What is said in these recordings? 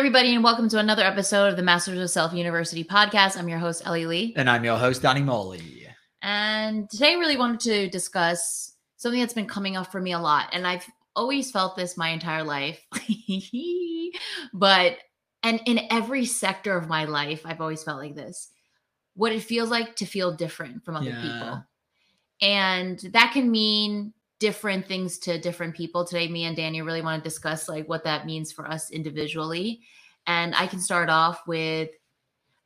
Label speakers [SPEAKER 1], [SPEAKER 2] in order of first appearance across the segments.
[SPEAKER 1] Everybody, and welcome to another episode of the Masters of Self University podcast. I'm your host, Ellie Lee.
[SPEAKER 2] And I'm your host, Danny Morley.
[SPEAKER 1] And today, I really wanted to discuss something that's been coming up for me a lot. And I've always felt this my entire life. but, and in every sector of my life, I've always felt like this what it feels like to feel different from other
[SPEAKER 2] Yeah.
[SPEAKER 1] people. And that can mean different things to different people. Today, me and Danny really want to discuss like what that means for us individually. And I can start off with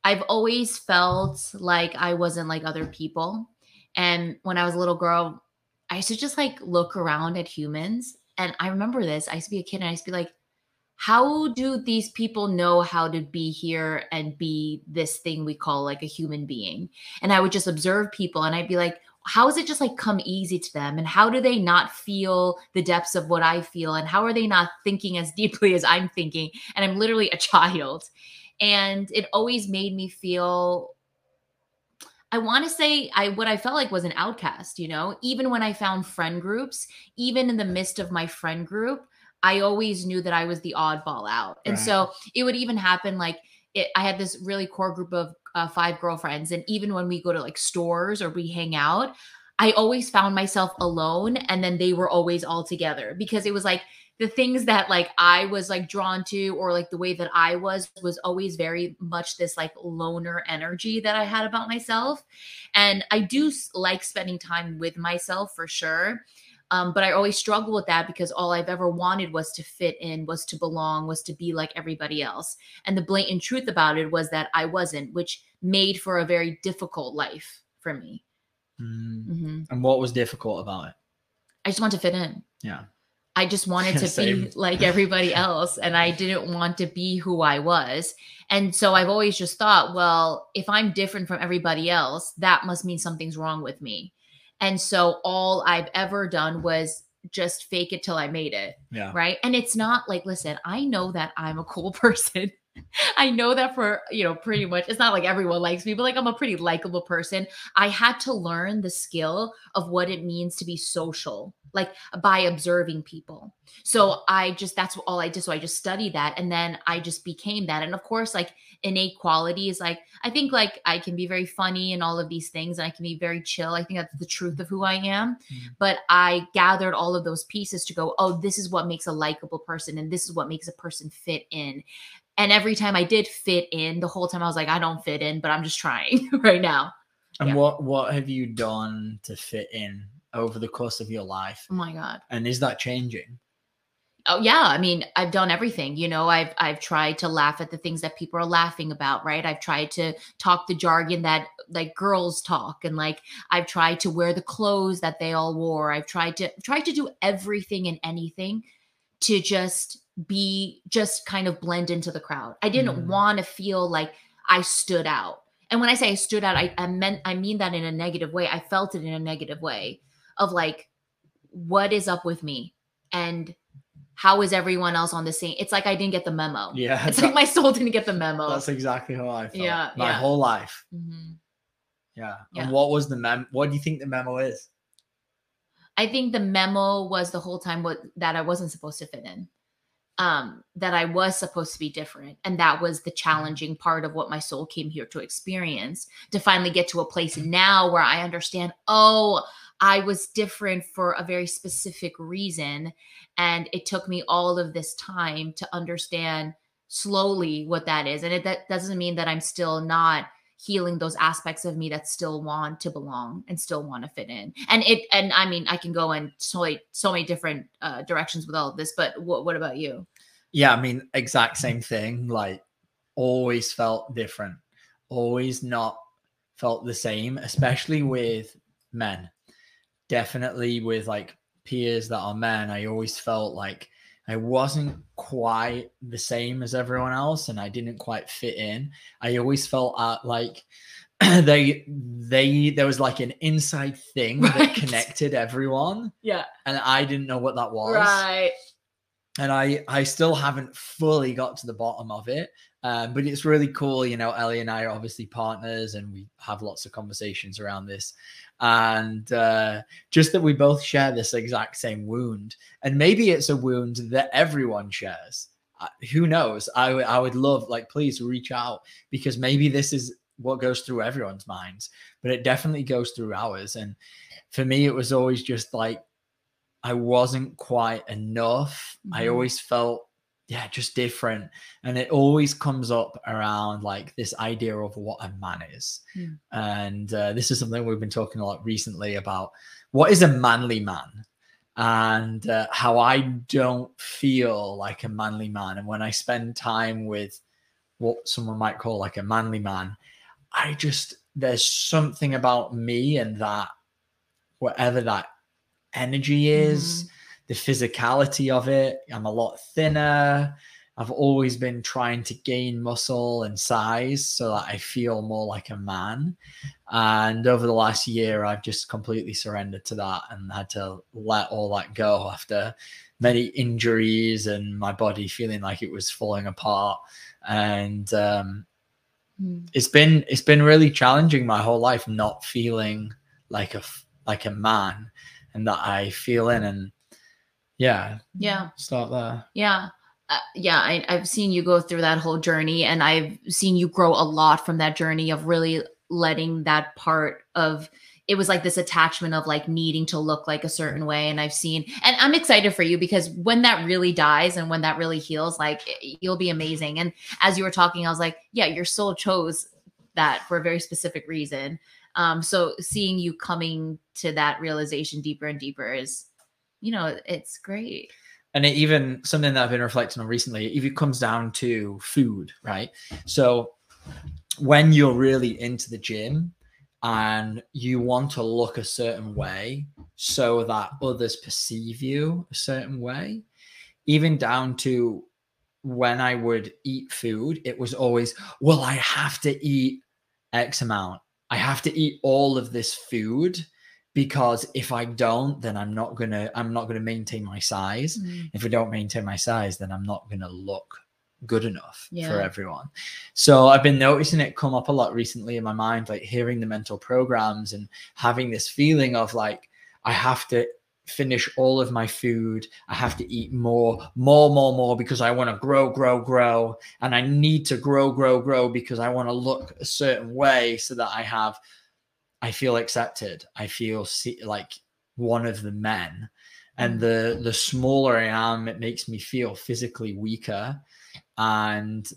[SPEAKER 1] I've always felt like I wasn't like other people. And when I was a little girl, I used to just like look around at humans. And I remember this. I used to be a kid and I used to be like, how do these people know how to be here and be this thing we call like a human being? And I would just observe people and I'd be like, how is it just like come easy to them? And how do they not feel the depths of what I feel? And how are they not thinking as deeply as I'm thinking? And I'm literally a child. And it always made me feel I want to say I what I felt like was an outcast, you know, even when I found friend groups, even in the midst of my friend group, I always knew that I was the oddball out. And
[SPEAKER 2] Right.
[SPEAKER 1] so it would even happen like it, I had this really core group of uh, five girlfriends, and even when we go to like stores or we hang out, I always found myself alone, and then they were always all together because it was like the things that like I was like drawn to, or like the way that I was, was always very much this like loner energy that I had about myself, and I do like spending time with myself for sure. Um, but I always struggle with that because all I've ever wanted was to fit in, was to belong, was to be like everybody else. And the blatant truth about it was that I wasn't, which made for a very difficult life for me.
[SPEAKER 2] Mm.
[SPEAKER 1] hmm
[SPEAKER 2] And what was difficult about it?
[SPEAKER 1] I just want to fit in.
[SPEAKER 2] Yeah.
[SPEAKER 1] I just wanted to be like everybody else, and I didn't want to be who I was. And so I've always just thought, well, if I'm different from everybody else, that must mean something's wrong with me. And so all I've ever done was just fake it till I made it.
[SPEAKER 2] Yeah.
[SPEAKER 1] right? And it's not like, listen, I know that I'm a cool person. I know that for, you know, pretty much, it's not like everyone likes me, but like I'm a pretty likable person. I had to learn the skill of what it means to be social, like by observing people. So I just, that's all I did. So I just studied that and then I just became that. And of course, like innate qualities, like I think like I can be very funny and all of these things. And I can be very chill. I think that's the truth of who I am mm-hmm. but I gathered all of those pieces to go, oh, this is what makes a likable person, and this is what makes a person fit in. And every time I did fit in, the whole time I was like, I don't fit in, but I'm just trying right now.
[SPEAKER 2] And
[SPEAKER 1] Yeah.
[SPEAKER 2] what what have you done to fit in over the course of your life?
[SPEAKER 1] Oh my God.
[SPEAKER 2] And is that changing?
[SPEAKER 1] Oh yeah, I mean, I've done everything. You know, I've I've tried to laugh at the things that people are laughing about, right? I've tried to talk the jargon that like girls talk and like I've tried to wear the clothes that they all wore. I've tried to tried to do everything and anything to just be just kind of blend into the crowd. I didn't
[SPEAKER 2] Mm.
[SPEAKER 1] want to feel like I stood out. And when I say I stood out, I, I meant I mean that in a negative way. I felt it in a negative way of like, what is up with me? And how is everyone else on the same? It's like I didn't get the memo.
[SPEAKER 2] Yeah.
[SPEAKER 1] It's like my soul didn't get the memo.
[SPEAKER 2] that's exactly how I felt.
[SPEAKER 1] Yeah,
[SPEAKER 2] My
[SPEAKER 1] yeah.
[SPEAKER 2] whole life.
[SPEAKER 1] Mhm.
[SPEAKER 2] Yeah.
[SPEAKER 1] Yeah.
[SPEAKER 2] And what was the mem what do you think the memo is?
[SPEAKER 1] I think the memo was the whole time what that I wasn't supposed to fit in. Um, that I was supposed to be different. And that was the challenging part of what my soul came here to experience to finally get to a place now where I understand, oh, I was different for a very specific reason. And it took me all of this time to understand slowly what that is. And it that doesn't mean that I'm still not healing those aspects of me that still want to belong and still want to fit in. And it and I mean I can go in so so many different uh, directions with all of this, but what what about you?
[SPEAKER 2] Yeah, I mean, exact same thing. Like, always felt different, always not felt the same, especially with men. Definitely with like peers that are men, I always felt like I wasn't quite the same as everyone else and I didn't quite fit in. I always felt uh, like they they there was like an inside thing
[SPEAKER 1] Right.
[SPEAKER 2] that connected everyone
[SPEAKER 1] Yeah.
[SPEAKER 2] and I didn't know what that was.
[SPEAKER 1] Right.
[SPEAKER 2] And I I still haven't fully got to the bottom of it. Um, but it's really cool, you know. Ellie and I are obviously partners, and we have lots of conversations around this. And uh, just that we both share this exact same wound, and maybe it's a wound that everyone shares. Uh, who knows? I would- I would love, like, please reach out because maybe this is what goes through everyone's minds, but it definitely goes through ours. And for me, it was always just like I wasn't quite enough. I
[SPEAKER 1] Mhm.
[SPEAKER 2] always felt, yeah, just different. And it always comes up around like this idea of what a man is.
[SPEAKER 1] Mm.
[SPEAKER 2] And uh, this is something we've been talking a lot recently about what is a manly man and uh, how I don't feel like a manly man. And when I spend time with what someone might call like a manly man, I just, there's something about me and that, whatever that energy is, the physicality of it. I'm a lot thinner. I've always been trying to gain muscle and size so that I feel more like a man. And over the last year, I've just completely surrendered to that and had to let all that go after many injuries and my body feeling like it was falling apart. And um,
[SPEAKER 1] Mm.
[SPEAKER 2] it's been it's been really challenging my whole life not feeling like a like a man and that I feel in and yeah
[SPEAKER 1] Yeah.
[SPEAKER 2] start there
[SPEAKER 1] Yeah. Uh, yeah, I, I've seen you go through that whole journey, and I've seen you grow a lot from that journey of really letting that part of it was like this attachment of like needing to look like a certain way. And I've seen, and I'm excited for you because when that really dies and when that really heals, like you'll be amazing. And as you were talking, I was like, yeah, your soul chose that for a very specific reason. Um, so seeing you coming to that realization deeper and deeper is, you know, it's great.
[SPEAKER 2] and it even something that I've been reflecting on recently, if it comes down to food, right? So when you're really into the gym and you want to look a certain way so that others perceive you a certain way, even down to when I would eat food, it was always, well, I have to eat X amount. I have to eat all of this food because if I don't, then I'm not gonna I'm not gonna maintain my size. Mm. If I don't maintain my size, then I'm not gonna look good enough for everyone. So I've been noticing it come up a lot recently in my mind, like hearing the mental programs and having this feeling of like I have to finish all of my food. I have to eat more, more, more, more because I want to grow, grow, grow. And I need to grow, grow, grow because I want to look a certain way so that I have, I feel accepted. I feel see, like one of the men. And the the smaller I am, it makes me feel physically weaker. And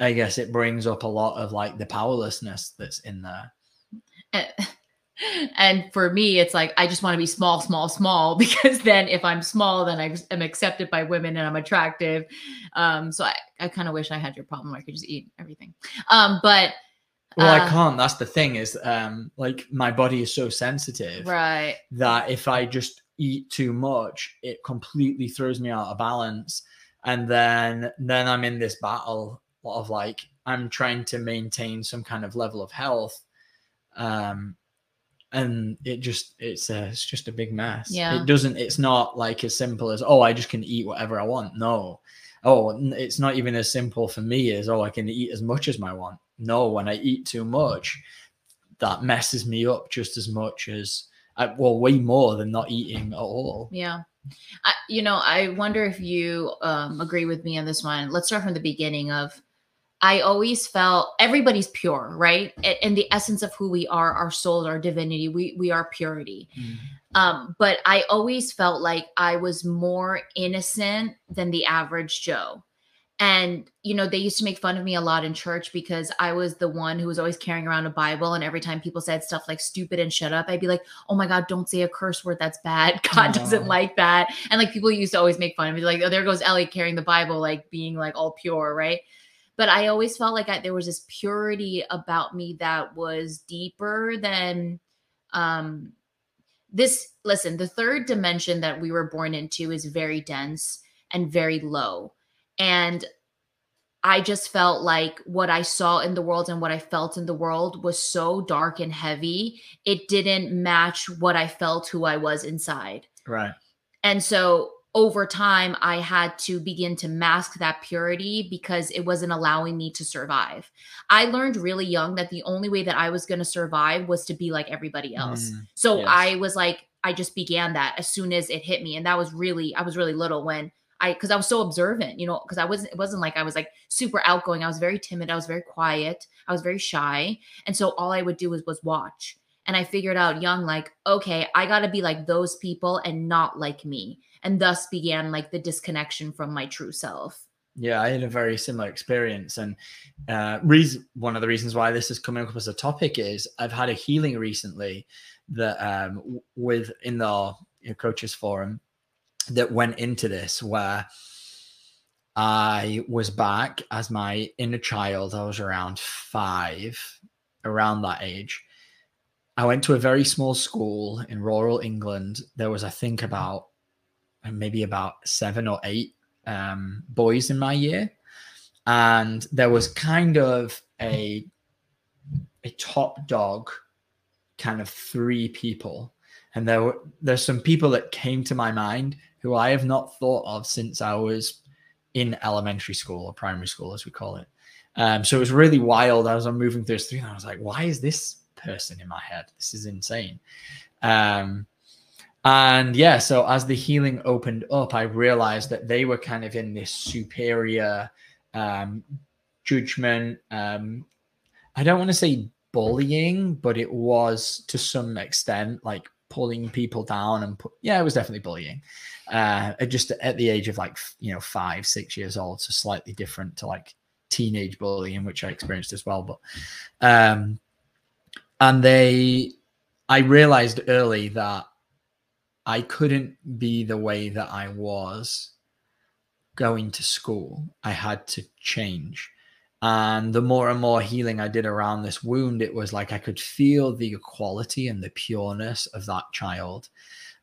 [SPEAKER 2] I guess it brings up a lot of like the powerlessness that's in there.
[SPEAKER 1] and, for me it's like i just want to be small small small because then if i'm small then i am accepted by women and i'm attractive um so i, I kind of wish i had your problem where i could just eat everything um but
[SPEAKER 2] Well, I
[SPEAKER 1] uh,
[SPEAKER 2] can't. That's the thing is, um, like my body is so sensitive
[SPEAKER 1] right
[SPEAKER 2] that if I just eat too much, it completely throws me out of balance, and then then I'm in this battle of like I'm trying to maintain some kind of level of health, um, and it just it's a, it's just a big mess.
[SPEAKER 1] Yeah.
[SPEAKER 2] it doesn't. It's not like as simple as oh I just can eat whatever I want. No. Oh, it's not even as simple for me as oh I can eat as much as I want. No, when I eat too much, that messes me up just as much as I, well, way more than not eating at all.
[SPEAKER 1] yeah I, you know i wonder if you um agree with me on this one let's start from the beginning of I always felt everybody's pure, right? And the essence of who we are, our soul, our divinity, we we are purity. Um, but I always felt like I was more innocent than the average Joe. And, you know, they used to make fun of me a lot in church because I was the one who was always carrying around a Bible. And every time people said stuff like stupid and shut up, I'd be like, oh my God, don't say a curse word. That's bad. God doesn't like that. And like people used to always make fun of me, like, oh, there goes Ellie carrying the Bible, like being like all pure, right? But I always felt like I, there was this purity about me that was deeper than um this listen the third dimension that we were born into is very dense and very low. And I just felt like what I saw in the world and what I felt in the world was so dark and heavy. It didn't match what I felt who I was inside.
[SPEAKER 2] Right.
[SPEAKER 1] And so over time, I had to begin to mask that purity because it wasn't allowing me to survive. I learned really young that the only way that I was going to survive was to be like everybody else. Mm, so yes. I was like, I just began that as soon as it hit me. And that was really, I was really little when I because I was so observant, you know, because I wasn't it wasn't like I was like super outgoing. I was very timid. I was very quiet. I was very shy. And so all I would do was was watch. And I figured out young, like, okay, I gotta be like those people and not like me. And thus began like the disconnection from my true self.
[SPEAKER 2] Yeah, I had a very similar experience, and uh, reason one of the reasons why this is coming up as a topic is I've had a healing recently that um, with in the know, coaches forum that went into this where I was back as my inner child. I was around five, around that age. I went to a very small school in rural England. There was, I think, about maybe about seven or eight um, boys in my year, and there was kind of a a top dog, kind of three people, and there were there's some people that came to my mind who I have not thought of since I was in elementary school or primary school, as we call it. Um, so it was really wild. as I was moving through this and I was like, why is this person in my head? This is insane. Um, and yeah, so as the healing opened up, I realized that they were kind of in this superior um, judgment. Um, I don't want to say bullying, but it was to some extent like pulling people down and put, yeah, it was definitely bullying uh, just at the age of like you know five, six years old, so slightly different to like teenage bullying, which I experienced as well. But um, and they, I realized early that I couldn't be the way that I was going to school. I had to change. And the more and more healing I did around this wound, it was like I could feel the equality and the pureness of that child.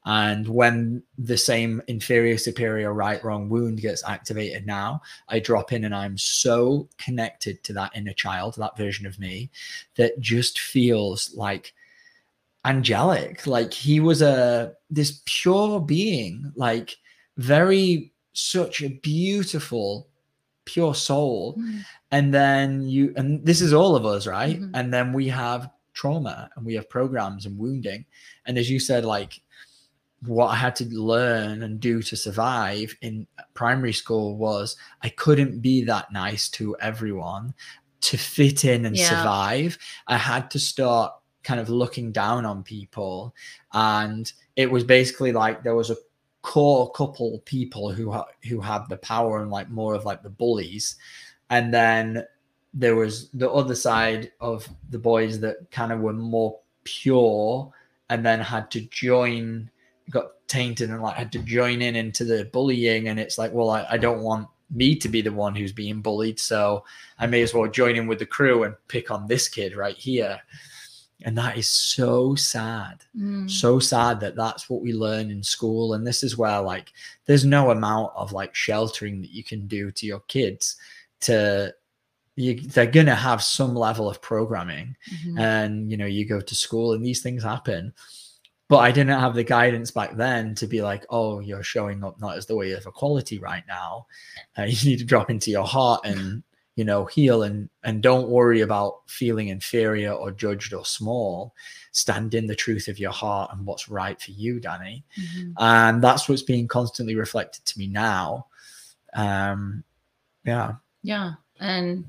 [SPEAKER 2] And when the same inferior, superior, right, wrong wound gets activated now, I drop in and I'm so connected to that inner child, that version of me, that just feels like angelic. Like he was a this pure being, like very such a beautiful, pure soul. Mm. And then you, and this is all of us, right? Mm-hmm. And then we have trauma and we have programs and wounding. And as you said, like what I had to learn and do to survive in primary school was I couldn't be that nice to everyone to fit in and yeah. survive. I had to start kind of looking down on people. And it was basically like there was a core couple people who ha- who had the power and like more of like the bullies. And then there was the other side of the boys that kind of were more pure and then had to join got tainted and like had to join in into the bullying. And it's like well I, I don't want me to be the one who's being bullied. So i may as well join in with the crew and pick on this kid right here and that is so sad mm. so sad that that's what we learn in school and this is where like there's no amount of like sheltering that you can do to your kids to you, they're gonna have some level of programming mm-hmm. and you know you go to school and these things happen but I didn't have the guidance back then to be like, oh, you're showing up not as the way of equality right now. Uh, you need to drop into your heart and you know heal and and don't worry about feeling inferior or judged or small. Stand in the truth of your heart and what's right for you, Danny. Mm-hmm. And that's what's being constantly reflected to me now. Um, yeah,
[SPEAKER 1] yeah, and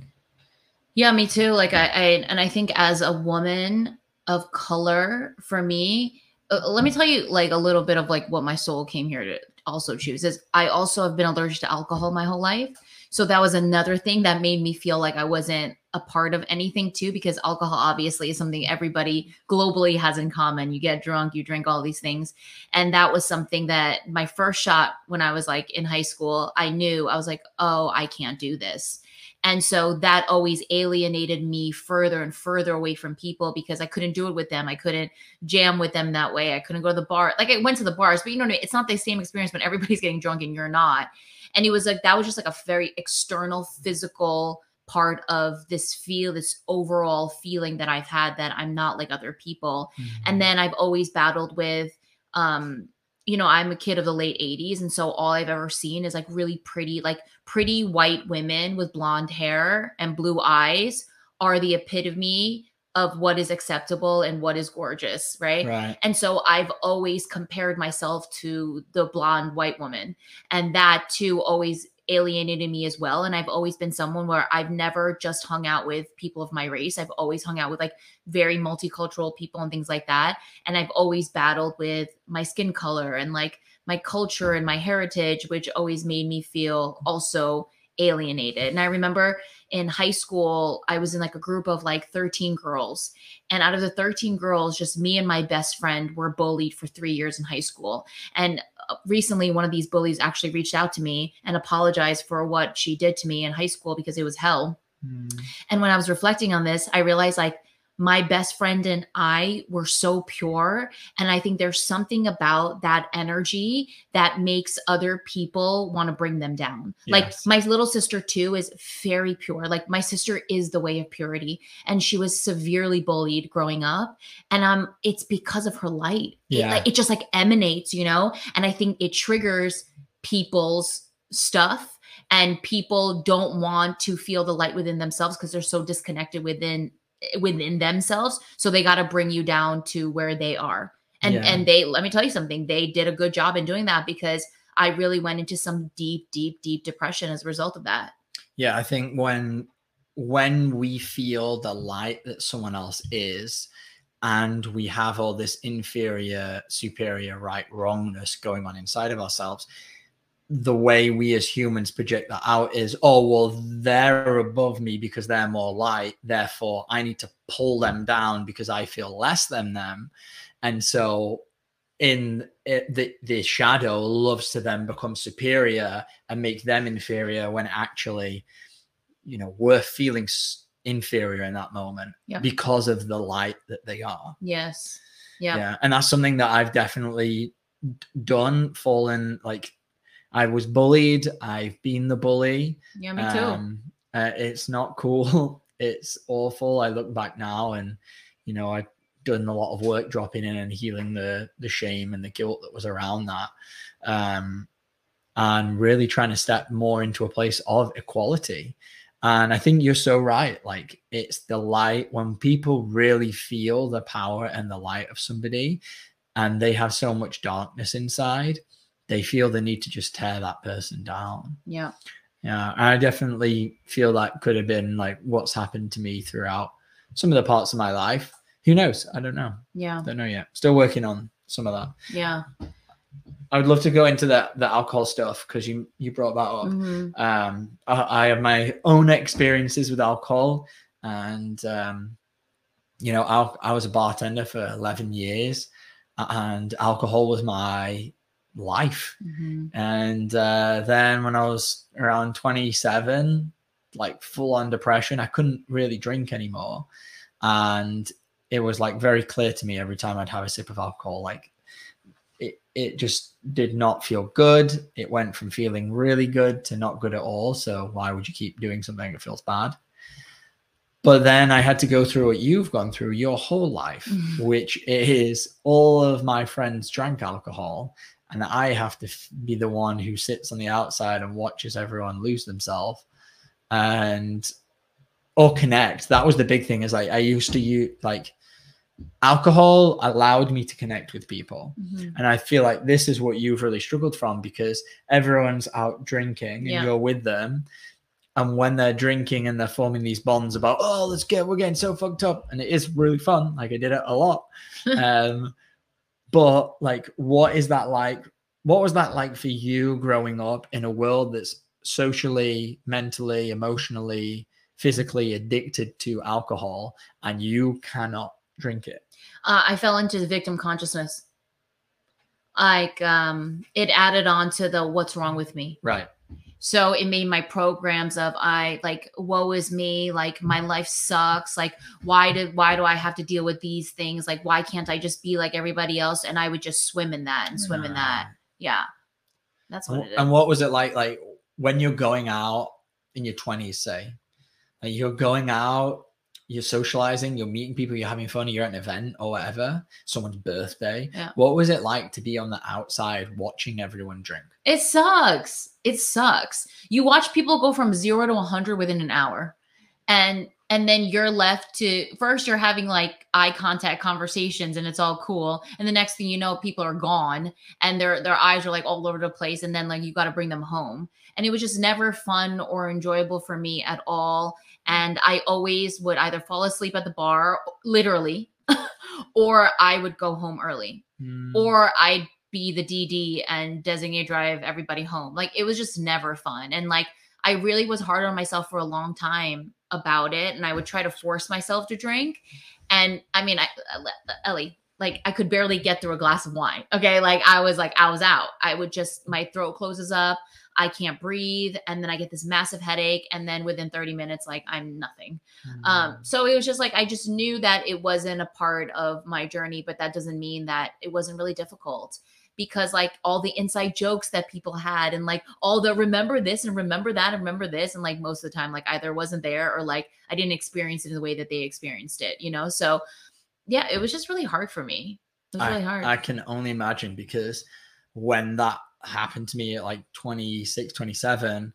[SPEAKER 1] yeah, me too. Like I, I and I think as a woman of color, for me uh, let me tell you like a little bit of like what my soul came here to also choose is I also have been allergic to alcohol my whole life. So that was another thing that made me feel like I wasn't a part of anything too because alcohol obviously is something everybody globally has in common. You get drunk you drink all these things. And that was something that my first shot when i was like in high school i knew i was like oh i can't do this and so that always alienated me further and further away from people because I couldn't do it with them. I couldn't jam with them that way. I couldn't go to the bar. Like I went to the bars, but you know, it's not the same experience when everybody's getting drunk and you're not. And it was like, that was just like a very external, physical part of this feel, this overall feeling that I've had that I'm not like other people. Mm-hmm. And then I've always battled with, um, you know, I'm a kid of the late 80s. And so all I've ever seen is like really pretty, like pretty white women with blonde hair and blue eyes are the epitome of what is acceptable and what is gorgeous, right?
[SPEAKER 2] Right.
[SPEAKER 1] And so I've always compared myself to the blonde white woman. And that too always alienated me as well. And I've always been someone where I've never just hung out with people of my race. I've always hung out with like very multicultural people and things like that. And I've always battled with my skin color and like my culture and my heritage, which always made me feel also alienated. And I remember in high school, I was in like a group of like 13 girls. And out of the 13 girls, just me and my best friend were bullied for three years in high school. And uh, recently, one of these bullies actually reached out to me and apologized for what she did to me in high school because it was hell. Mm. And when I was reflecting on this, I realized like, my best friend and I were so pure. And I think there's something about that energy that makes other people want to bring them down. Yes. Like my little sister, too, is very pure. Like my sister is the way of purity. And she was severely bullied growing up. And um, it's because of her light.
[SPEAKER 2] Yeah.
[SPEAKER 1] It, it just like emanates, you know? And I think it triggers people's stuff and people don't want to feel the light within themselves because they're so disconnected within within themselves so they got to bring you down to where they are and yeah. and they let me tell you something they did a good job in doing that because i really went into some deep deep deep depression as a result of that
[SPEAKER 2] yeah i think when when we feel the light that someone else is and we have all this inferior superior right wrongness going on inside of ourselves the way we as humans project that out is oh well they're above me because they're more light therefore i need to pull them down because i feel less than them. And so in it, the the shadow loves to then become superior and make them inferior when actually you know we're feeling inferior in that moment because of the light that they are.
[SPEAKER 1] Yes. Yeah.
[SPEAKER 2] Yeah and that's something that i've definitely done fallen like I was bullied. I've been the bully.
[SPEAKER 1] Yeah, me too. Um,
[SPEAKER 2] uh, it's not cool. It's awful. I look back now, and you know, I've done a lot of work dropping in and healing the the shame and the guilt that was around that, um, and really trying to step more into a place of equality. And I think you're so right. Like it's the light when people really feel the power and the light of somebody, and they have so much darkness inside they feel the need to just tear that person down.
[SPEAKER 1] Yeah.
[SPEAKER 2] Yeah. I definitely feel that could have been like what's happened to me throughout some of the parts of my life. Who knows? I don't know.
[SPEAKER 1] Yeah.
[SPEAKER 2] Don't know yet. Still working on some of that.
[SPEAKER 1] Yeah.
[SPEAKER 2] I would love to go into the the alcohol stuff because you you brought that up. Mm-hmm. Um, I, I, have my own experiences with alcohol, and um, you know, I, I was a bartender for eleven years, and alcohol was my life. Mm-hmm. And uh, then when I was around 27, like full on depression, I couldn't really drink anymore. And it was like very clear to me every time I'd have a sip of alcohol, like it, it just did not feel good. It went from feeling really good to not good at all. So why would you keep doing something that feels bad? But then I had to go through what you've gone through your whole life, mm-hmm. which is all of my friends drank alcohol and I have to be the one who sits on the outside and watches everyone lose themselves and or connect. That was the big thing. Is like I used to use like alcohol allowed me to connect with people, mm-hmm. and I feel like this is what you've really struggled from because everyone's out drinking and yeah. you're with them. And when they're drinking and they're forming these bonds about, oh, let's get, we're getting so fucked up. And it is really fun. Like I did it a lot. um, but like, what is that like? What was that like for you growing up in a world that's socially, mentally, emotionally physically addicted to alcohol and you cannot drink it?
[SPEAKER 1] uh, I fell into the victim consciousness. Like um, it added on to the what's wrong with me.
[SPEAKER 2] Right.
[SPEAKER 1] So it made my programs of I like woe is me, like my life sucks. Like why did why do I have to deal with these things? Like why can't I just be like everybody else? And I would just swim in that and swim in that. Yeah, that's what
[SPEAKER 2] And,
[SPEAKER 1] it is.
[SPEAKER 2] and what was it like? Like when you're going out in your 20s, say, like you're going out, you're socializing, you're meeting people, you're having fun, you're at an event or whatever, someone's birthday.
[SPEAKER 1] Yeah.
[SPEAKER 2] What was it like to be on the outside watching everyone drink?
[SPEAKER 1] It sucks. It sucks. You watch people go from zero to 100 within an hour. And and then you're left to first you're having like eye contact conversations and it's all cool and the next thing you know people are gone and their their eyes are like all over the place and then like you got to bring them home and it was just never fun or enjoyable for me at all and i always would either fall asleep at the bar literally or i would go home early
[SPEAKER 2] Mm,
[SPEAKER 1] or I'd be the DD and designate drive everybody home. Like it was just never fun. And like I really was hard on myself for a long time about it. And I would try to force myself to drink. And I mean, I, Ellie, like I could barely get through a glass of wine. Okay. Like I was like, I was out. I would just, my throat closes up. I can't breathe. And then I get this massive headache. And then within 30 minutes, like I'm nothing. Um,
[SPEAKER 2] mm.
[SPEAKER 1] so it was just like I just knew that it wasn't a part of my journey, but that doesn't mean that it wasn't really difficult because like all the inside jokes that people had and like all the remember this and remember that and remember this and like most of the time like either wasn't there or like I didn't experience it in the way that they experienced it, you know? So yeah, it was just really hard for me. It was
[SPEAKER 2] I,
[SPEAKER 1] really hard.
[SPEAKER 2] I can only imagine because when that happened to me at like 26, 27,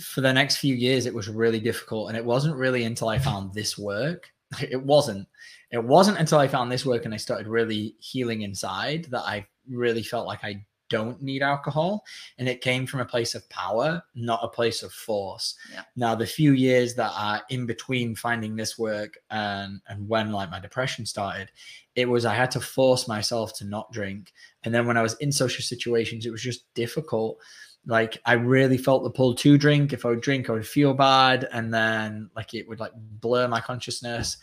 [SPEAKER 2] for the next few years, it was really difficult. And it wasn't really until I found this work. It wasn't. It wasn't until I found this work and I started really healing inside that I really felt like I don't need alcohol. And it came from a place of power, not a place of force.
[SPEAKER 1] Yeah.
[SPEAKER 2] Now, the few years that are in between finding this work and, and when like my depression started, it was I had to force myself to not drink. And then when I was in social situations, it was just difficult. Like I really felt the pull to drink. If I would drink, I would feel bad. And then like it would like blur my consciousness.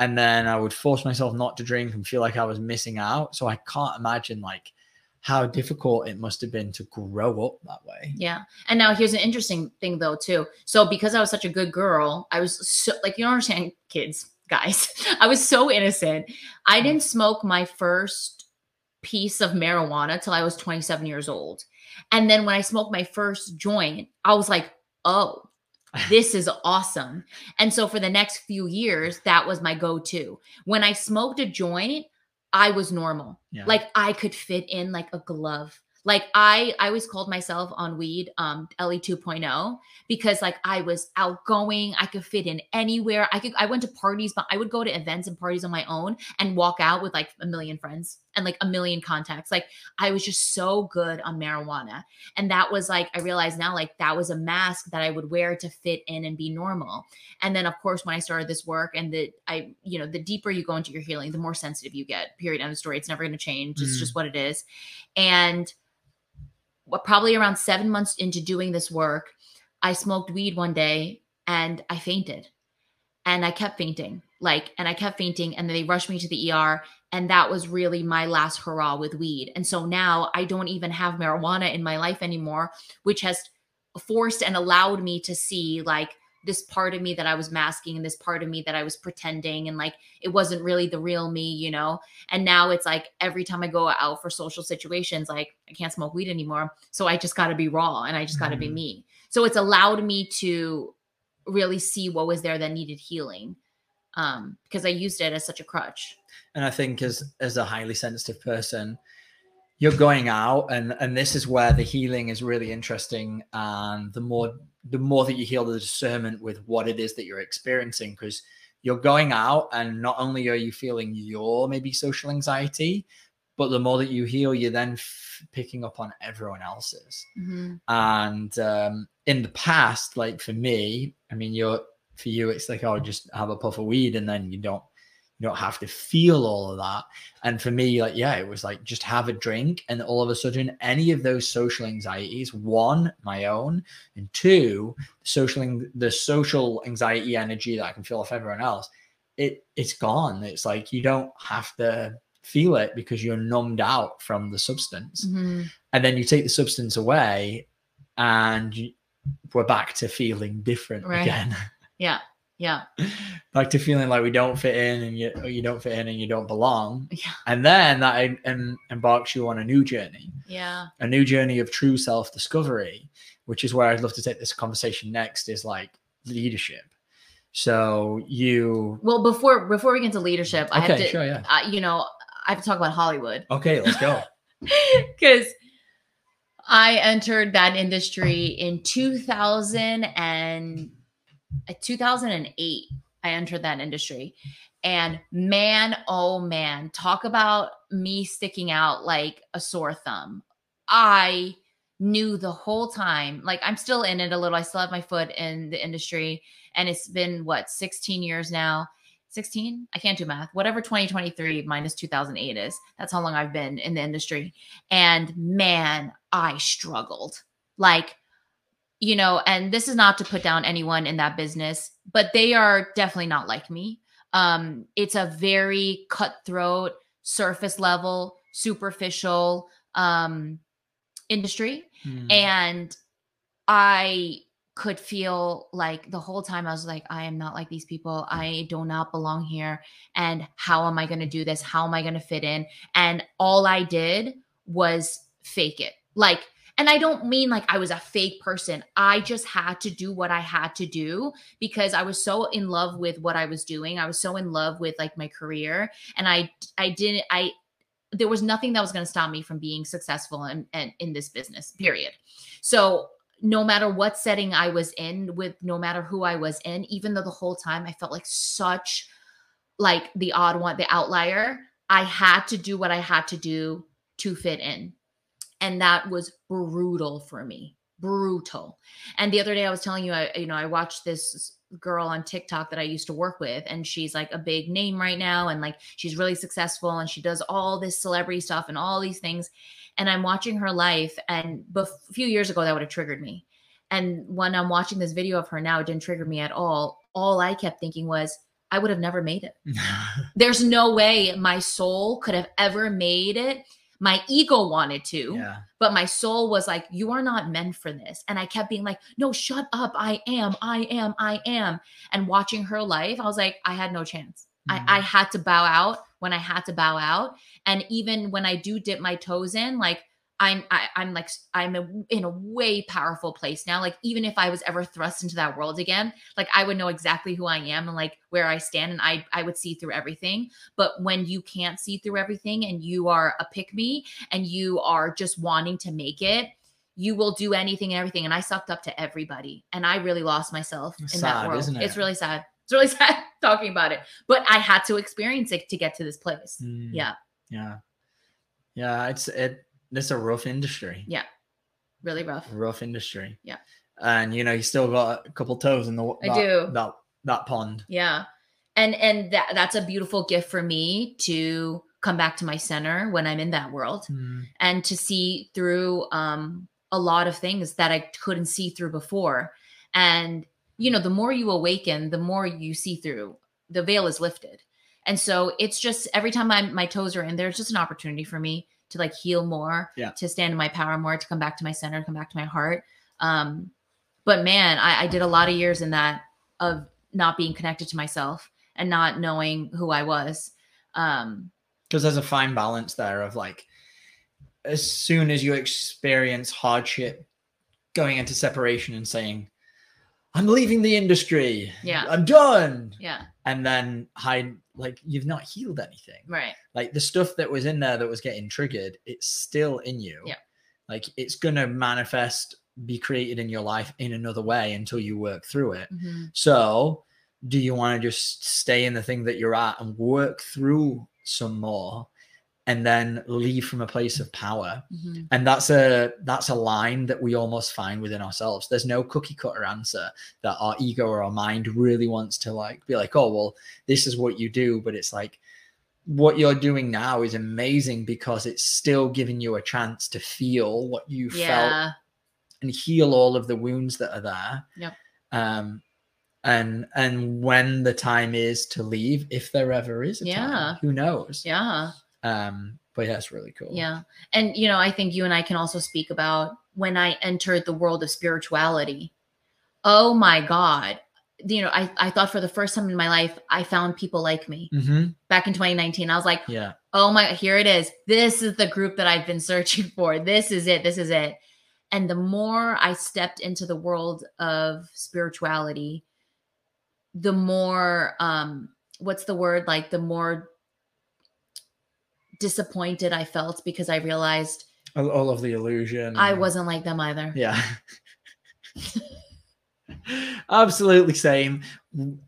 [SPEAKER 2] And then I would force myself not to drink and feel like I was missing out. So I can't imagine like how difficult it must have been to grow up that way.
[SPEAKER 1] Yeah. And now here's an interesting thing though too. So because I was such a good girl, I was so like you don't understand kids, guys. I was so innocent. I mm. didn't smoke my first piece of marijuana till I was 27 years old. And then when I smoked my first joint, I was like, "Oh, this is awesome." And so for the next few years, that was my go-to. When I smoked a joint, I was normal.
[SPEAKER 2] Yeah.
[SPEAKER 1] Like I could fit in like a glove. Like I I always called myself on weed um Ellie 2.0 because like I was outgoing, I could fit in anywhere. I could I went to parties, but I would go to events and parties on my own and walk out with like a million friends and like a million contacts. Like I was just so good on marijuana. And that was like I realized now like that was a mask that I would wear to fit in and be normal. And then of course when I started this work and the I you know the deeper you go into your healing, the more sensitive you get. Period. End of story. It's never going to change. It's
[SPEAKER 2] Mm.
[SPEAKER 1] just what it is. And probably around seven months into doing this work, I smoked weed one day and I fainted. And I kept fainting, like, and I kept fainting. And then they rushed me to the ER. And that was really my last hurrah with weed. And so now I don't even have marijuana in my life anymore, which has forced and allowed me to see like this part of me that I was masking and this part of me that I was pretending. And like it wasn't really the real me, you know? And now it's like every time I go out for social situations, like I can't smoke weed anymore. So I just got to be raw and I just got to be
[SPEAKER 2] Mhm.
[SPEAKER 1] me. So it's allowed me to really see what was there that needed healing um because I used it as such a crutch.
[SPEAKER 2] and i think as as a highly sensitive person you're going out and and this is where the healing is really interesting and the more the more that you heal the discernment with what it is that you're experiencing because you're going out and not only are you feeling your maybe social anxiety but the more that you heal you're then f- picking up on everyone else's
[SPEAKER 1] Mhm.
[SPEAKER 2] and um, in the past, like for me, I mean, you're for you, it's like oh, just have a puff of weed and then you don't You don't have to feel all of that. And for me, like, yeah, it was like just have a drink. And all of a sudden, any of those social anxieties, one, my own, and two, social the social anxiety energy that I can feel off everyone else, it it's gone. It's like you don't have to feel it because you're numbed out from the substance.
[SPEAKER 1] Mhm.
[SPEAKER 2] And then you take the substance away and you, we're back to feeling different
[SPEAKER 1] Right.
[SPEAKER 2] again.
[SPEAKER 1] Yeah. Yeah.
[SPEAKER 2] back to feeling like we don't fit in and you, you don't fit in and you don't belong.
[SPEAKER 1] Yeah.
[SPEAKER 2] And then that em- em- embarks you on a new journey,
[SPEAKER 1] Yeah.
[SPEAKER 2] a new journey of true self discovery, which is where I'd love to take this conversation next is like leadership. So you,
[SPEAKER 1] Well, before before we get to leadership, I have
[SPEAKER 2] okay,
[SPEAKER 1] to,
[SPEAKER 2] sure, yeah.
[SPEAKER 1] uh, you know, I have to talk about Hollywood
[SPEAKER 2] Okay, let's go.
[SPEAKER 1] because I entered that industry in 2000 and Uh, 2008. I entered that industry. And man, oh man, talk about me sticking out like a sore thumb. I knew the whole time, like I'm still in it a little. I still have my foot in the industry. And it's been what, 16 years now? 16? I can't do math. Whatever 2023 minus 2008 is, that's how long I've been in the industry. And man, I struggled. Like, you know, and this is not to put down anyone in that business, but they are definitely not like me. Um, it's a very cutthroat, surface level, superficial um industry.
[SPEAKER 2] Hmm.
[SPEAKER 1] And I could feel like the whole time I was like, I am not like these people. I do not belong here. And how am I going to do this? How am I going to fit in? And all I did was fake it. Like, and I don't mean like I was a fake person. I just had to do what I had to do because I was so in love with what I was doing. I was so in love with like my career. And I, I didn't, I, there was nothing that was going to stop me from being successful in, in, in this business, period. So no matter what setting I was in with no matter who I was in, even though the whole time I felt like such like the odd one, the outlier, I had to do what I had to do to fit in. And that was brutal for me. Brutal. And the other day I was telling you, I, you know, I watched this girl on TikTok that I used to work with, and she's like a big name right now, and like she's really successful, and she does all this celebrity stuff and all these things. And I'm watching her life, and a few years ago that would have triggered me. And when I'm watching this video of her now, it didn't trigger me at all. All I kept thinking was, I would have never made it. There's no way my soul could have ever made it. My ego wanted to,
[SPEAKER 2] yeah.
[SPEAKER 1] but my soul was like, You are not meant for this. And I kept being like, No, shut up. I am, I am, I am. And watching her life, I was like, I had no chance.
[SPEAKER 2] Mhm.
[SPEAKER 1] I, I had to bow out when I had to bow out. And even when I do dip my toes in, like, I'm I, I'm like I'm a, in a way powerful place now. Like even if I was ever thrust into that world again, like I would know exactly who I am and like where I stand, and I I would see through everything. But when you can't see through everything and you are a pick me and you are just wanting to make it, you will do anything and everything. And I sucked up to everybody, and I really lost myself
[SPEAKER 2] It's
[SPEAKER 1] in that
[SPEAKER 2] sad,
[SPEAKER 1] world.
[SPEAKER 2] isn't it?
[SPEAKER 1] It's really sad. It's really sad talking about it, but I had to experience it to get to this place.
[SPEAKER 2] Mm,
[SPEAKER 1] Yeah,
[SPEAKER 2] Yeah. Yeah. It's it. It's a rough industry.
[SPEAKER 1] Yeah. really rough.
[SPEAKER 2] Rough industry.
[SPEAKER 1] Yeah.
[SPEAKER 2] And you know, you still got a couple toes in the
[SPEAKER 1] I do.
[SPEAKER 2] that that pond.
[SPEAKER 1] Yeah. And and that that's a beautiful gift for me to come back to my center when I'm in that world
[SPEAKER 2] Mm,
[SPEAKER 1] and to see through um a lot of things that I couldn't see through before. And you know, the more you awaken, the more you see through. The veil is lifted. And so it's just every time my my toes are in there, it's just an opportunity for me to like heal more,
[SPEAKER 2] Yeah.
[SPEAKER 1] to stand in my power more, to come back to my center, come back to my heart. Um, but man, I, I did a lot of years in that of not being connected to myself and not knowing who I was. Um,
[SPEAKER 2] because there's a fine balance there of like as soon as you experience hardship going into separation and saying i'm leaving the industry
[SPEAKER 1] Yeah.
[SPEAKER 2] i'm done
[SPEAKER 1] yeah,
[SPEAKER 2] and then hide like you've not healed anything
[SPEAKER 1] right.
[SPEAKER 2] like the stuff that was in there that was getting triggered it's still in you
[SPEAKER 1] Yeah.
[SPEAKER 2] like it's gonna manifest be created in your life in another way until you work through it
[SPEAKER 1] Mhm.
[SPEAKER 2] so, do you want to just stay in the thing that you're at and work through some more and then leave from a place of power
[SPEAKER 1] Mhm.
[SPEAKER 2] and that's a that's a line that we almost find within ourselves there's no cookie cutter answer that our ego or our mind really wants to like be like oh well this is what you do but it's like what you're doing now is amazing because it's still giving you a chance to feel what you felt and heal all of the wounds that are there.
[SPEAKER 1] Yep.
[SPEAKER 2] Um, and and when the time is to leave, if there ever is a
[SPEAKER 1] Yeah.
[SPEAKER 2] time, who knows?
[SPEAKER 1] Yeah.
[SPEAKER 2] Um, but yeah, it's really cool.
[SPEAKER 1] Yeah. And, you know, I think you and I can also speak about when I entered the world of spirituality. Oh my God. You know, I, I thought for the first time in my life, I found people like me
[SPEAKER 2] hmm
[SPEAKER 1] back in 2019. I was like,
[SPEAKER 2] Yeah.
[SPEAKER 1] oh my, here it is. This is the group that I've been searching for. This is it. This is it. And the more I stepped into the world of spirituality, the more, um, what's the word? Like the more disappointed I felt because I realized
[SPEAKER 2] All, of the illusion.
[SPEAKER 1] I wasn't like them either.
[SPEAKER 2] Yeah. Absolutely same.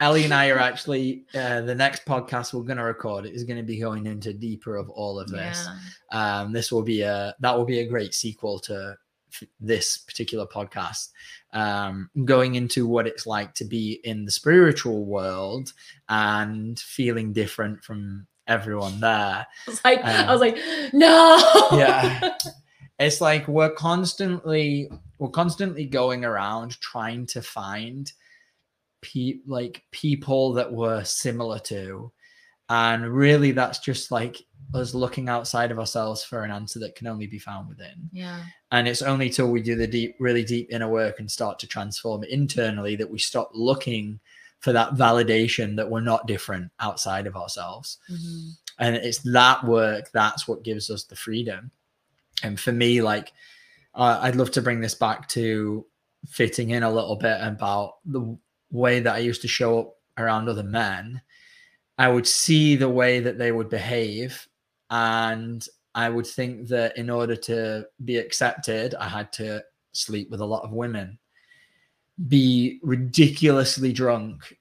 [SPEAKER 2] Ellie and I are actually uh, the next podcast we're going to record is going to be going into deeper of all of this.
[SPEAKER 1] Yeah.
[SPEAKER 2] um, this will be a that will be a great sequel to f- this particular podcast um, going into what it's like to be in the spiritual world and feeling different from everyone there
[SPEAKER 1] I was like, I
[SPEAKER 2] Um,
[SPEAKER 1] was like, no.
[SPEAKER 2] yeah it's like we're constantly we're constantly going around trying to find pe- like people that we're similar to and really that's just like us looking outside of ourselves for an answer that can only be found within
[SPEAKER 1] Yeah.
[SPEAKER 2] and it's only till we do the deep really deep inner work and start to transform internally that we stop looking for that validation that we're not different outside of ourselves.
[SPEAKER 1] Mhm.
[SPEAKER 2] and it's that work that's what gives us the freedom. And for me like uh, i'd love to bring this back to fitting in a little bit about the way that i used to show up around other men. I would see the way that they would behave and i would think that in order to be accepted i had to sleep with a lot of women be ridiculously drunk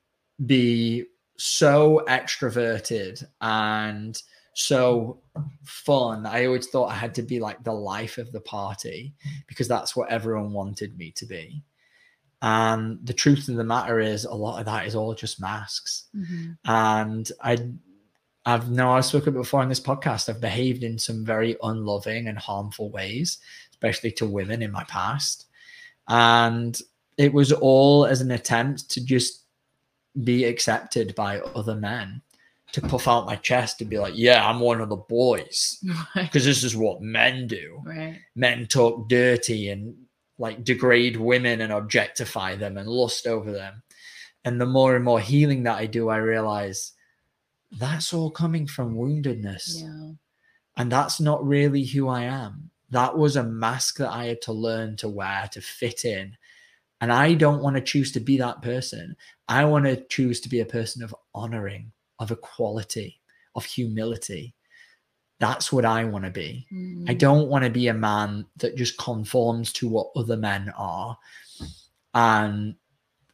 [SPEAKER 2] be so extroverted and so fun. I always thought I had to be like the life of the party because that's what everyone wanted me to be. And the truth of the matter is, a lot of that is all just masks.
[SPEAKER 1] Mhm.
[SPEAKER 2] And I, I've now I've spoken before on this podcast. I've behaved in some very unloving and harmful ways, especially to women in my past. And it was all as an attempt to just be accepted by other men to puff out my chest and be like, yeah, I'm one of the boys because this is what men do.
[SPEAKER 1] Right.
[SPEAKER 2] Men talk dirty and like degrade women and objectify them and lust over them. And the more and more healing that I do, I realize that's all coming from woundedness.
[SPEAKER 1] Yeah.
[SPEAKER 2] And that's not really who I am. That was a mask that I had to learn to wear to fit in. And I don't want to choose to be that person. I want to choose to be a person of honoring, of equality, of humility. That's what I want to be. I
[SPEAKER 1] Mhm.
[SPEAKER 2] don't want to be a man that just conforms to what other men are and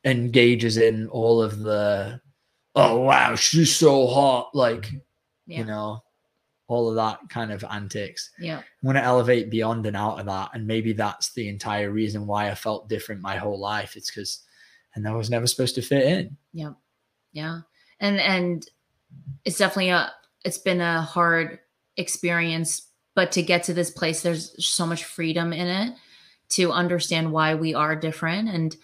[SPEAKER 2] engages in all of the, oh, wow, she's so hot. Like,
[SPEAKER 1] Yeah.
[SPEAKER 2] you know, all of that kind of antics.
[SPEAKER 1] Yeah.
[SPEAKER 2] I want to elevate beyond and out of that. And maybe that's the entire reason why I felt different my whole life. It's because, and I was never supposed to fit in.
[SPEAKER 1] Yeah. Yeah. And and it's definitely a it's been a hard experience, but to get to this place, there's so much freedom in it to understand why we are different. And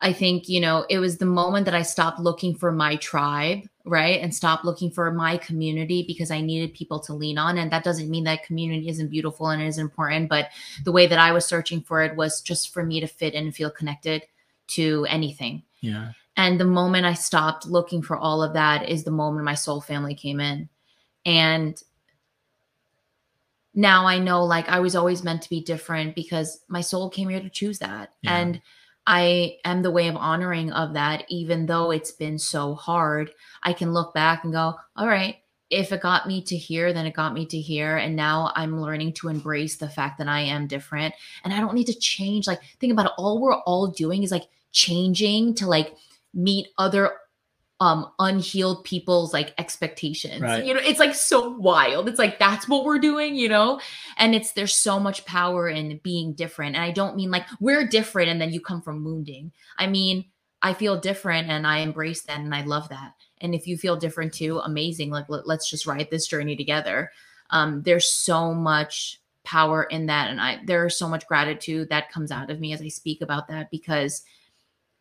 [SPEAKER 1] I think, you know, it was the moment that I stopped looking for my tribe, right? And stop looking for my community because I needed people to lean on. And that doesn't mean that community isn't beautiful and is important, but the way that I was searching for it was just for me to fit in and feel connected to anything.
[SPEAKER 2] Yeah.
[SPEAKER 1] And the moment I stopped looking for all of that is the moment my soul family came in. And now I know like I was always meant to be different because my soul came here to choose that.
[SPEAKER 2] Yeah.
[SPEAKER 1] And I am the way of honoring of that, even though it's been so hard. I can look back and go, all right, if it got me to here, then it got me to here. And now I'm learning to embrace the fact that I am different. And I don't need to change. Like, think about it. All we're all doing is like changing to like meet other um unhealed people's like expectations.
[SPEAKER 2] Right.
[SPEAKER 1] you know it's like so wild. It's like that's what we're doing you know? And it's there's so much power in being different. And i don't mean like we're different and then you come from wounding. I mean i feel different and i embrace that and i love that. And if you feel different too amazing. Like let, let's just ride this journey together. Um there's so much power in that. And i there is so much gratitude that comes out of me as i speak about that because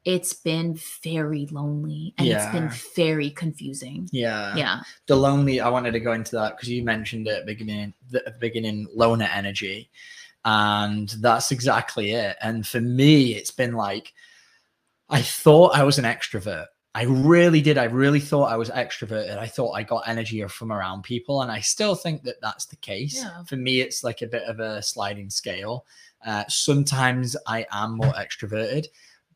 [SPEAKER 1] it's been very lonely and it's been very confusing
[SPEAKER 2] Yeah.
[SPEAKER 1] yeah
[SPEAKER 2] The lonely, I wanted to go into that because you mentioned it at the beginning, the the beginning, loner energy. And that's exactly it. And for me, it's been like, I thought I was an extrovert. I really did. I really thought I was extroverted. I thought I got energy from around people. And I still think that that's the case.
[SPEAKER 1] Yeah.
[SPEAKER 2] For me, it's like a bit of a sliding scale. Uh, sometimes I am more extroverted.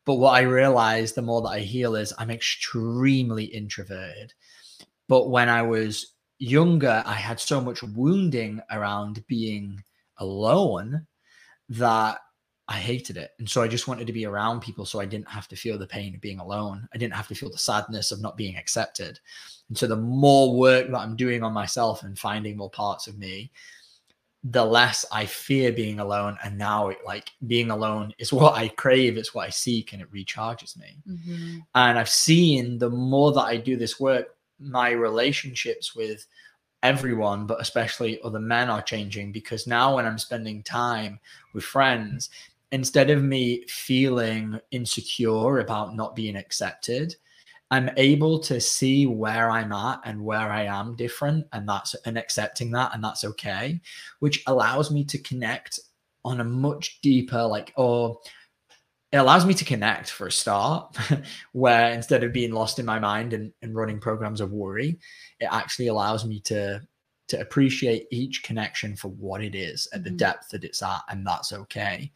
[SPEAKER 2] But what I realize the more that I heal is I'm extremely introverted. But when I was younger, I had so much wounding around being alone that I hated it. And so I just wanted to be around people so I didn't have to feel the pain of being alone. I didn't have to feel the sadness of not being accepted. And so the more work that I'm doing on myself and finding more parts of me, the less I fear being alone. And now it like being alone is what I crave, it's what I seek, and it recharges me.
[SPEAKER 1] Mhm.
[SPEAKER 2] And I've seen the more that I do this work, my relationships with everyone, but especially other men, are changing because now when I'm spending time with friends, instead of me feeling insecure about not being accepted, I'm able to see where I'm at and where I am different, and that's and accepting that, and that's okay, which allows me to connect on a much deeper, like, or it allows me to connect for a start, where instead of being lost in my mind and, and running programs of worry, it actually allows me to to appreciate each connection for what it is at the
[SPEAKER 1] Mhm.
[SPEAKER 2] depth that it's at, and that's okay.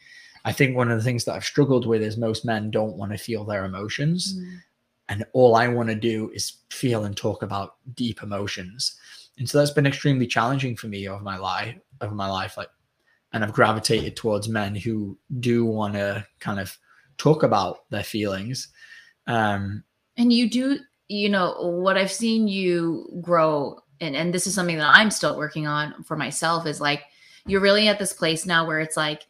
[SPEAKER 2] I think one of the things that I've struggled with is most men don't want to feel their emotions
[SPEAKER 1] Mhm.
[SPEAKER 2] And all I want to do is feel and talk about deep emotions. And so that's been extremely challenging for me over my life, over my life. Like, and I've gravitated towards men who do want to kind of talk about their feelings. Um,
[SPEAKER 1] and you do you know what i've seen you grow and and this is something that i'm still working on for myself is like you're really at this place now where it's like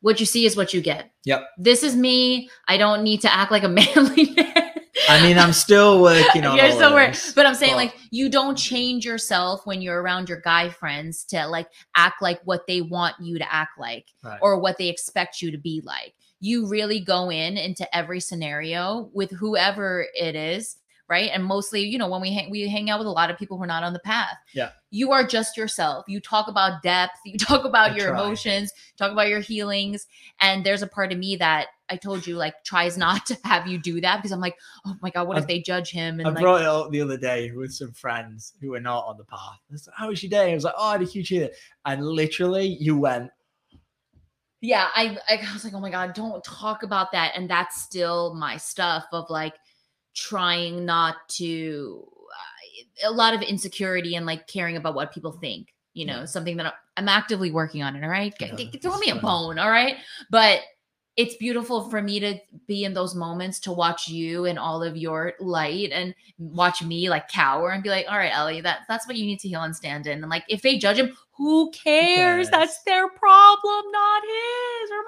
[SPEAKER 1] what you see is what you get
[SPEAKER 2] Yep.
[SPEAKER 1] this is me i don't need to act like a manly man
[SPEAKER 2] I mean, I'm still working on.
[SPEAKER 1] you're
[SPEAKER 2] all
[SPEAKER 1] so
[SPEAKER 2] of
[SPEAKER 1] weird.
[SPEAKER 2] this,
[SPEAKER 1] But I'm saying
[SPEAKER 2] but-
[SPEAKER 1] like you don't change yourself when you're around your guy friends to like act like what they want you to act like
[SPEAKER 2] Right.
[SPEAKER 1] or what they expect you to be like. You really go in into every scenario with whoever it is, right? And mostly, you know, when we hang we hang out with a lot of people who are not on the path.
[SPEAKER 2] Yeah.
[SPEAKER 1] You are just yourself. You talk about depth, you talk about
[SPEAKER 2] I
[SPEAKER 1] your
[SPEAKER 2] try.
[SPEAKER 1] emotions, talk about your healings, and there's a part of me that I told you like tries not to have you do that because I'm like, "Oh my god, what if
[SPEAKER 2] I've-
[SPEAKER 1] they judge him?" And
[SPEAKER 2] I
[SPEAKER 1] like
[SPEAKER 2] brought it up the other day with some friends who were not on the path. I was like, How was your day? I was like, Oh, I had a huge day. And literally, you went,
[SPEAKER 1] yeah I, I was like oh my god don't talk about that and that's still my stuff of like trying not to uh, a lot of insecurity and like caring about what people think you know
[SPEAKER 2] Yeah.
[SPEAKER 1] something that i'm actively working on it all right
[SPEAKER 2] Yeah,
[SPEAKER 1] g- throw me a bone all right but it's beautiful for me to be in those moments to watch you and all of your light and watch me like cower and be like, all right, Ellie, that that's what you need to heal and stand in. And like if they judge him, who cares?
[SPEAKER 2] cares?
[SPEAKER 1] That's their problem, not his or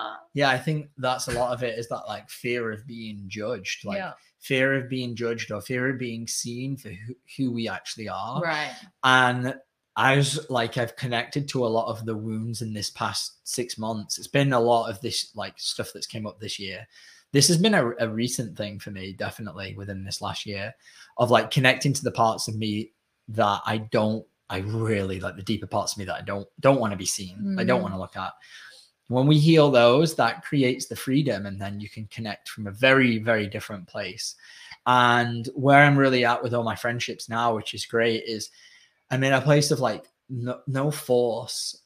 [SPEAKER 1] mine.
[SPEAKER 2] Yeah, I think that's a lot of it is that like fear of being judged. Like,
[SPEAKER 1] yeah.
[SPEAKER 2] Fear of being judged or fear of being seen for who, who we actually are.
[SPEAKER 1] Right.
[SPEAKER 2] And I was like, I've connected to a lot of the wounds in this past six months. It's been a lot of this like stuff that's came up this year. This has been a, a recent thing for me, definitely within this last year, of like connecting to the parts of me that I don't, I really like the deeper parts of me that I don't don't want to be seen. I don't
[SPEAKER 1] Mhm.
[SPEAKER 2] want to look at. When we heal those, that creates the freedom, and then you can connect from a very, very different place. And where I'm really at with all my friendships now, which is great, is I'm in a place of like no, no force.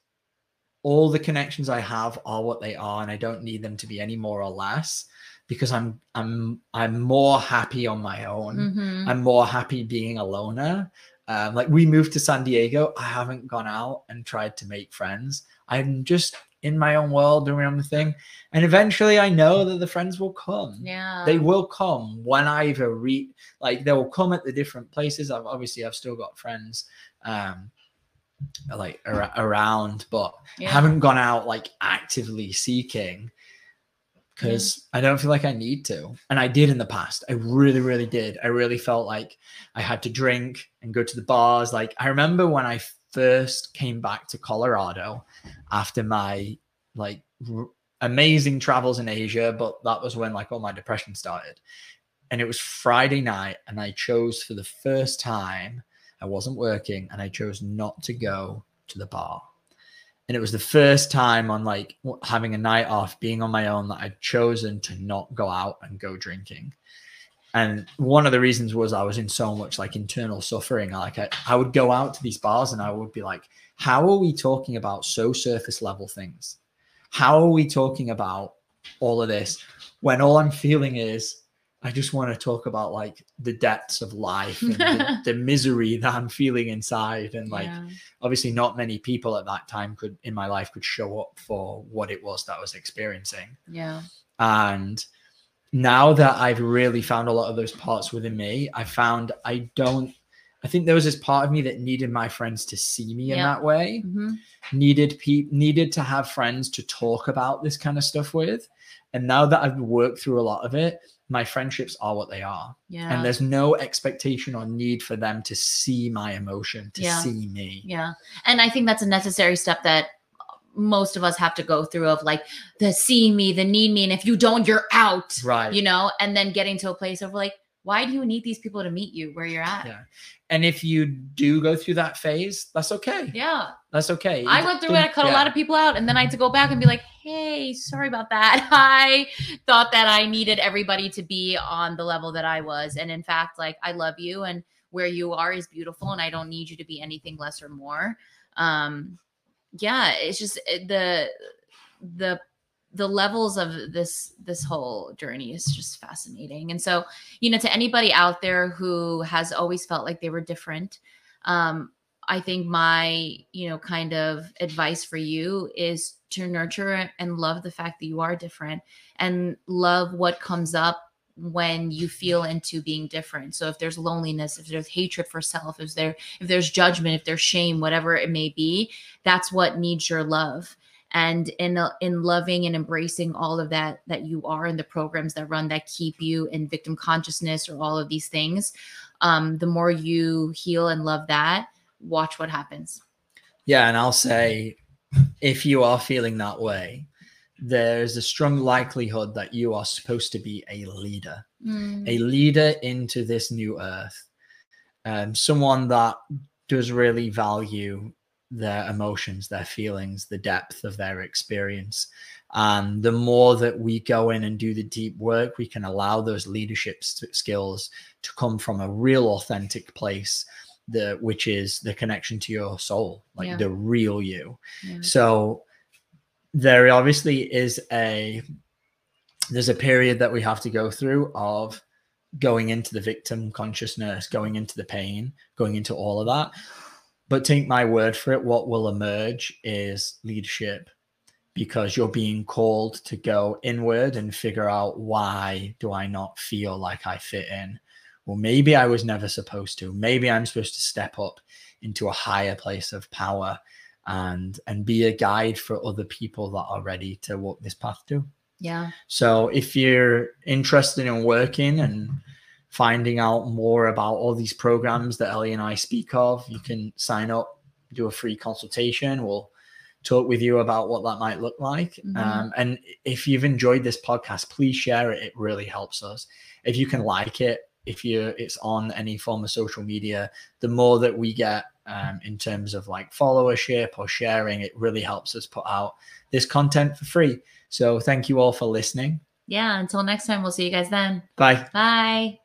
[SPEAKER 2] All the connections I have are what they are, and I don't need them to be any more or less because I'm I'm I'm more happy on my own.
[SPEAKER 1] Mhm.
[SPEAKER 2] I'm more happy being a loner. Um, like we moved to San Diego, I haven't gone out and tried to make friends. I'm just in my own world, doing my own thing. And eventually I know that the friends will come.
[SPEAKER 1] Yeah.
[SPEAKER 2] They will come when I either read like they will come at the different places. I've obviously I've still got friends um like ar- around, but
[SPEAKER 1] Yeah.
[SPEAKER 2] haven't gone out like actively seeking because I don't feel like I need to. And I did in the past. I really, really did. I really felt like I had to drink and go to the bars. Like I remember when I first came back to Colorado after my like r- amazing travels in Asia, but that was when like all my depression started. And it was Friday night, and I chose for the first time, I wasn't working, and I chose not to go to the bar and it was the first time on like having a night off being on my own that i'd chosen to not go out and go drinking and one of the reasons was i was in so much like internal suffering like I, I would go out to these bars and i would be like how are we talking about so surface level things how are we talking about all of this when all i'm feeling is i just want to talk about like the depths of life and the, the misery that i'm feeling inside and like
[SPEAKER 1] Yeah.
[SPEAKER 2] obviously not many people at that time could in my life could show up for what it was that I was experiencing.
[SPEAKER 1] Yeah.
[SPEAKER 2] And now that I've really found a lot of those parts within me, I found I don't I think there was this part of me that needed my friends to see me in that way.
[SPEAKER 1] Mhm.
[SPEAKER 2] Needed pe- needed to have friends to talk about this kind of stuff with. And now that I've worked through a lot of it, my friendships are what they are.
[SPEAKER 1] Yeah.
[SPEAKER 2] And there's no expectation or need for them to see my emotion, to
[SPEAKER 1] Yeah.
[SPEAKER 2] see me.
[SPEAKER 1] Yeah. And I think that's a necessary step that most of us have to go through of like the see me, the need me. And if you don't, you're out.
[SPEAKER 2] Right.
[SPEAKER 1] You know, and then getting to a place of like, why do you need these people to meet you where you're at?
[SPEAKER 2] Yeah. And if you do go through that phase, that's okay.
[SPEAKER 1] Yeah.
[SPEAKER 2] That's okay.
[SPEAKER 1] I went through it. I cut a lot of people out. And then I had to go back and be like, hey, sorry about that. I thought that I needed everybody to be on the level that I was. And in fact, like, I love you and where you are is beautiful. And I don't need you to be anything less or more. Um, yeah, it's just the, the, the levels of this this whole journey is just fascinating. And so you know to anybody out there who has always felt like they were different um I think my, you know, kind of advice for you is to nurture and love the fact that you are different and love what comes up when you feel into being different. So if there's loneliness, if there's hatred for self, if there if there's judgment, if there's shame, whatever it may be, that's what needs your love. And in in loving and embracing all of that that you are in the programs that run that keep you in victim consciousness or all of these things, um, the more you heal and love that, watch what happens.
[SPEAKER 2] Yeah, and I'll say if you are feeling that way, there's a strong likelihood that you are supposed to be a leader,
[SPEAKER 1] Mm.
[SPEAKER 2] a leader into this new earth. Um, someone that does really value their emotions, their feelings, the depth of their experience. And the more that we go in and do the deep work, we can allow those leadership skills to come from a real authentic place, the which is the connection to your soul, like
[SPEAKER 1] Yeah.
[SPEAKER 2] the real you.
[SPEAKER 1] Yeah.
[SPEAKER 2] So there obviously is a there's a period that we have to go through of going into the victim consciousness, going into the pain, going into all of that. But take my word for it, what will emerge is leadership because you're being called to go inward and figure out why do I not feel like I fit in? Well, maybe I was never supposed to. Maybe I'm supposed to step up into a higher place of power and and be a guide for other people that are ready to walk this path too.
[SPEAKER 1] Yeah.
[SPEAKER 2] So if you're interested in working and finding out more about all these programs that Ellie and I speak of, you can sign up, do a free consultation. We'll talk with you about what that might look like.
[SPEAKER 1] Mhm.
[SPEAKER 2] Um, and if you've enjoyed this podcast, please share it. It really helps us. If you can like it, if you it's on any form of social media, the more that we get um, in terms of like followership or sharing, it really helps us put out this content for free. So thank you all for listening.
[SPEAKER 1] Yeah. Until next time, we'll see you guys then.
[SPEAKER 2] Bye.
[SPEAKER 1] Bye.